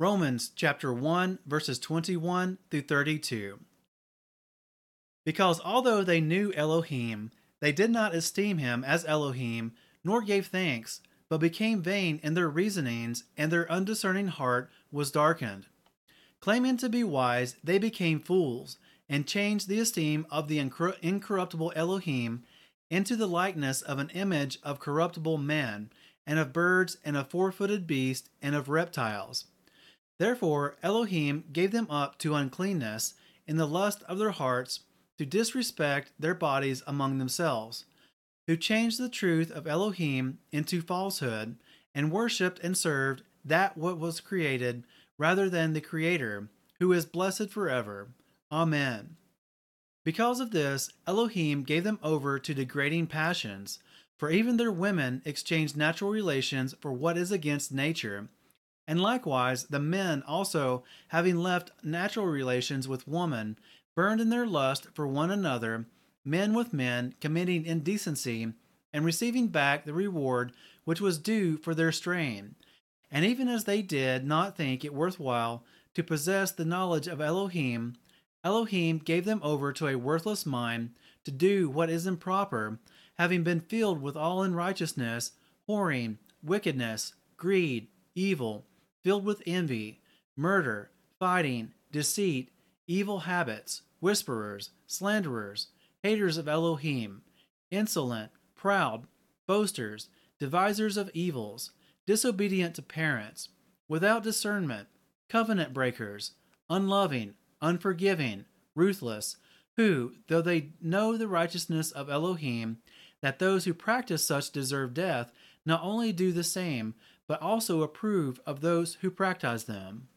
Romans chapter 1 verses 21 through 32. Because although they knew Elohim, they did not esteem him as Elohim, nor gave thanks, but became vain in their reasonings, and their undiscerning heart was darkened. Claiming to be wise, they became fools, and changed the esteem of the incorruptible Elohim into the likeness of an image of corruptible men, and of birds, and of four footed beasts, and of reptiles. Therefore Elohim gave them up to uncleanness in the lust of their hearts to disrespect their bodies among themselves, who changed the truth of Elohim into falsehood, and worshipped and served that what was created rather than the Creator, who is blessed forever. Amen. Because of this, Elohim gave them over to degrading passions, for even their women exchanged natural relations for what is against nature and likewise, the men also, having left natural relations with woman, burned in their lust for one another, men with men, committing indecency, and receiving back the reward which was due for their strain. And even as they did not think it worth while to possess the knowledge of Elohim, Elohim gave them over to a worthless mind to do what is improper, having been filled with all unrighteousness, whoring, wickedness, greed, evil filled with envy, murder, fighting, deceit, evil habits, whisperers, slanderers, haters of Elohim, insolent, proud, boasters, devisers of evils, disobedient to parents, without discernment, covenant breakers, unloving, unforgiving, ruthless, who, though they know the righteousness of Elohim, that those who practice such deserve death, not only do the same, but also approve of those who practice them.